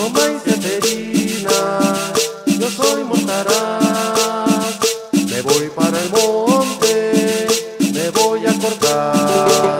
Mamá y Caterina, yo soy Montaraz. Me voy para el monte, me voy a cortar.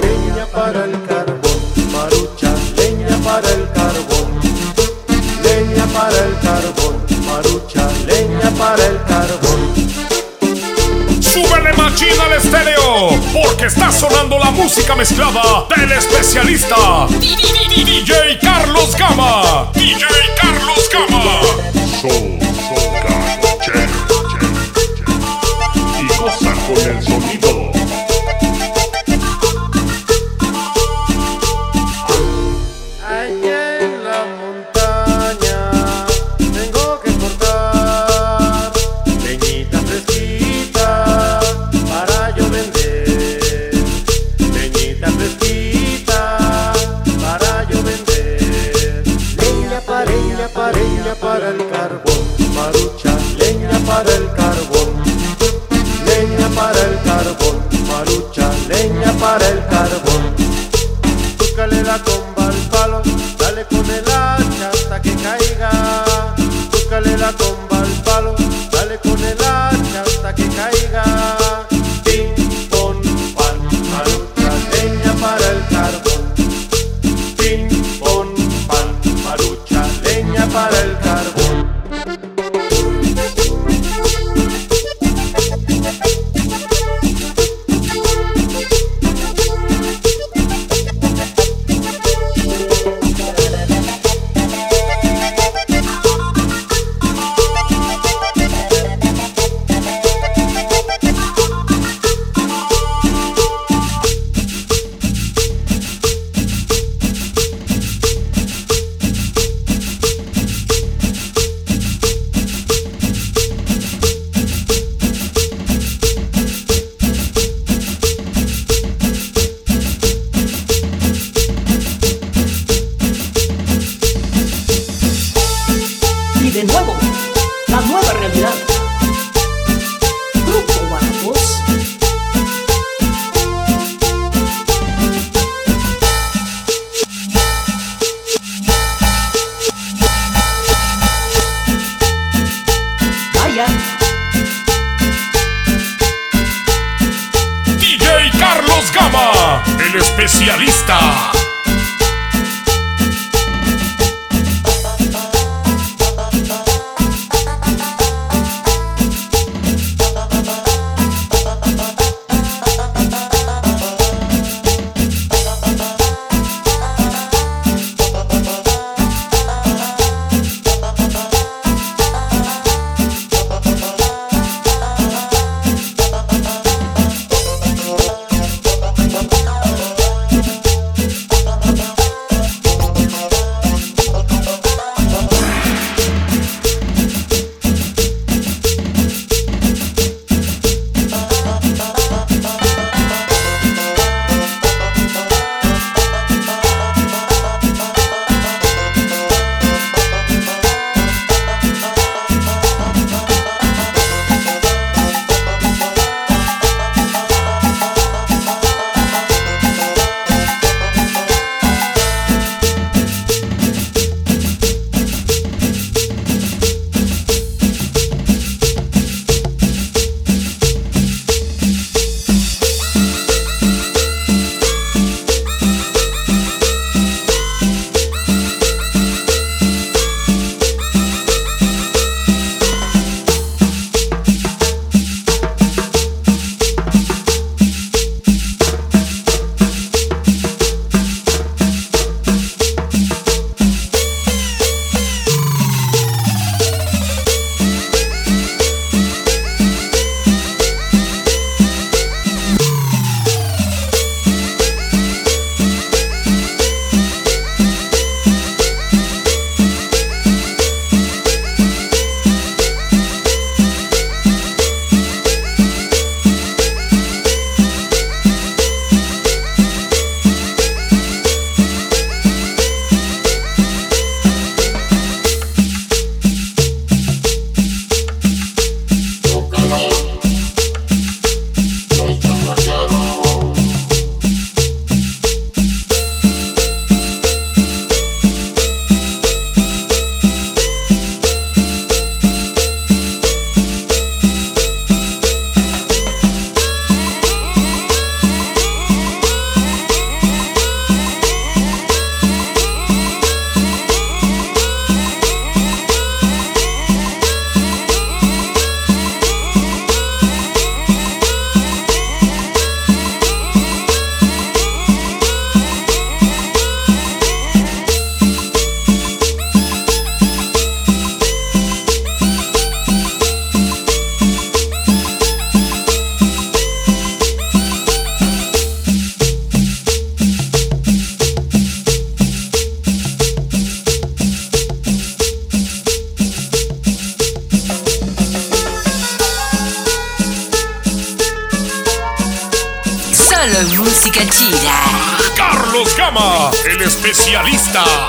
Leña para el carbón, marucha, leña para el carbón. Leña para el carbón, marucha, leña para el carbón. Súbele machina al estéreo, porque está sonando la música mezclada del especialista. DJ Carlos Gama. DJ Carlos para el carbón. Búscale la comida. Stop.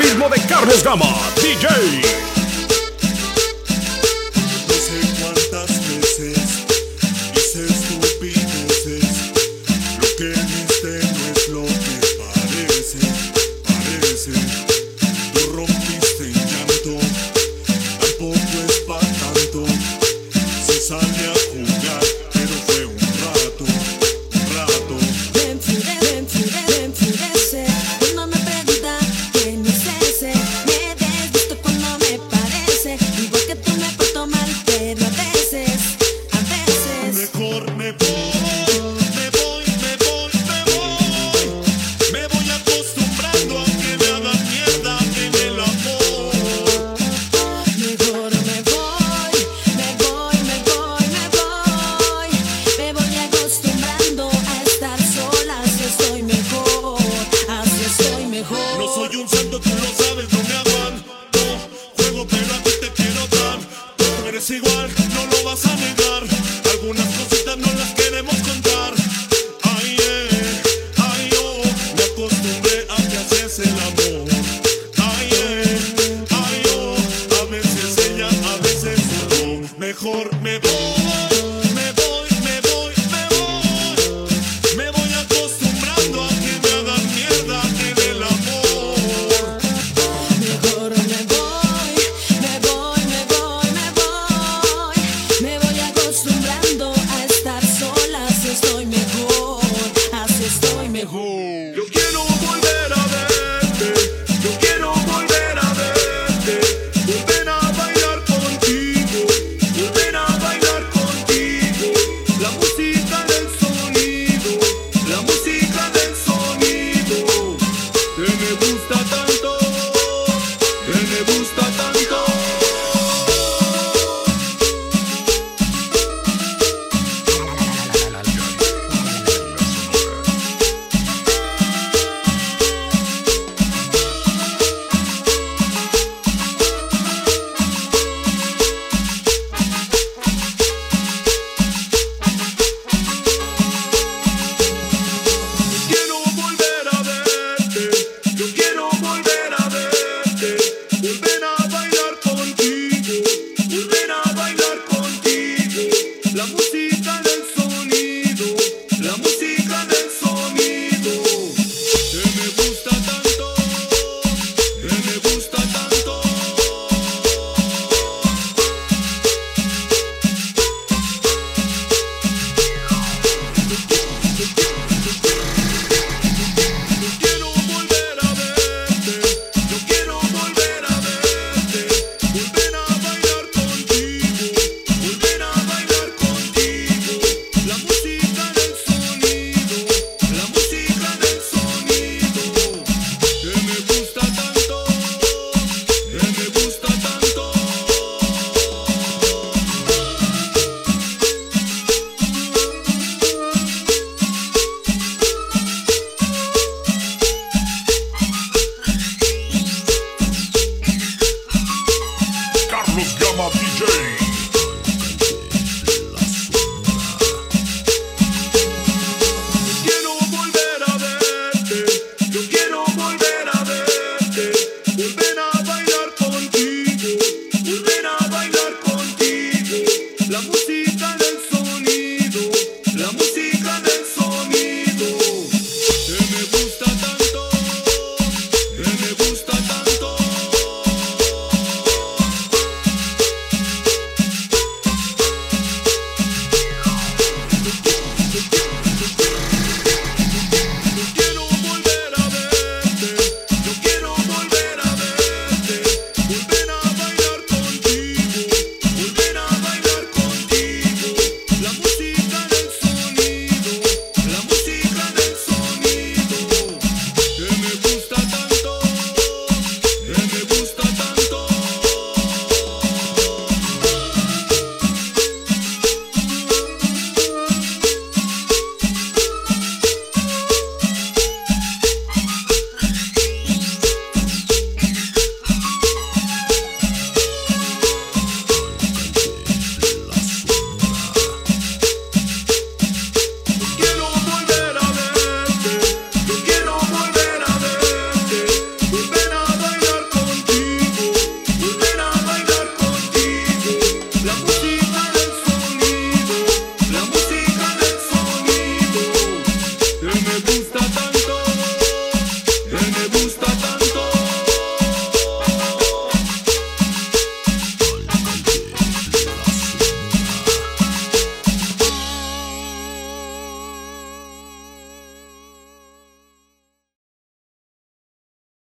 Especialista. Tú rompiste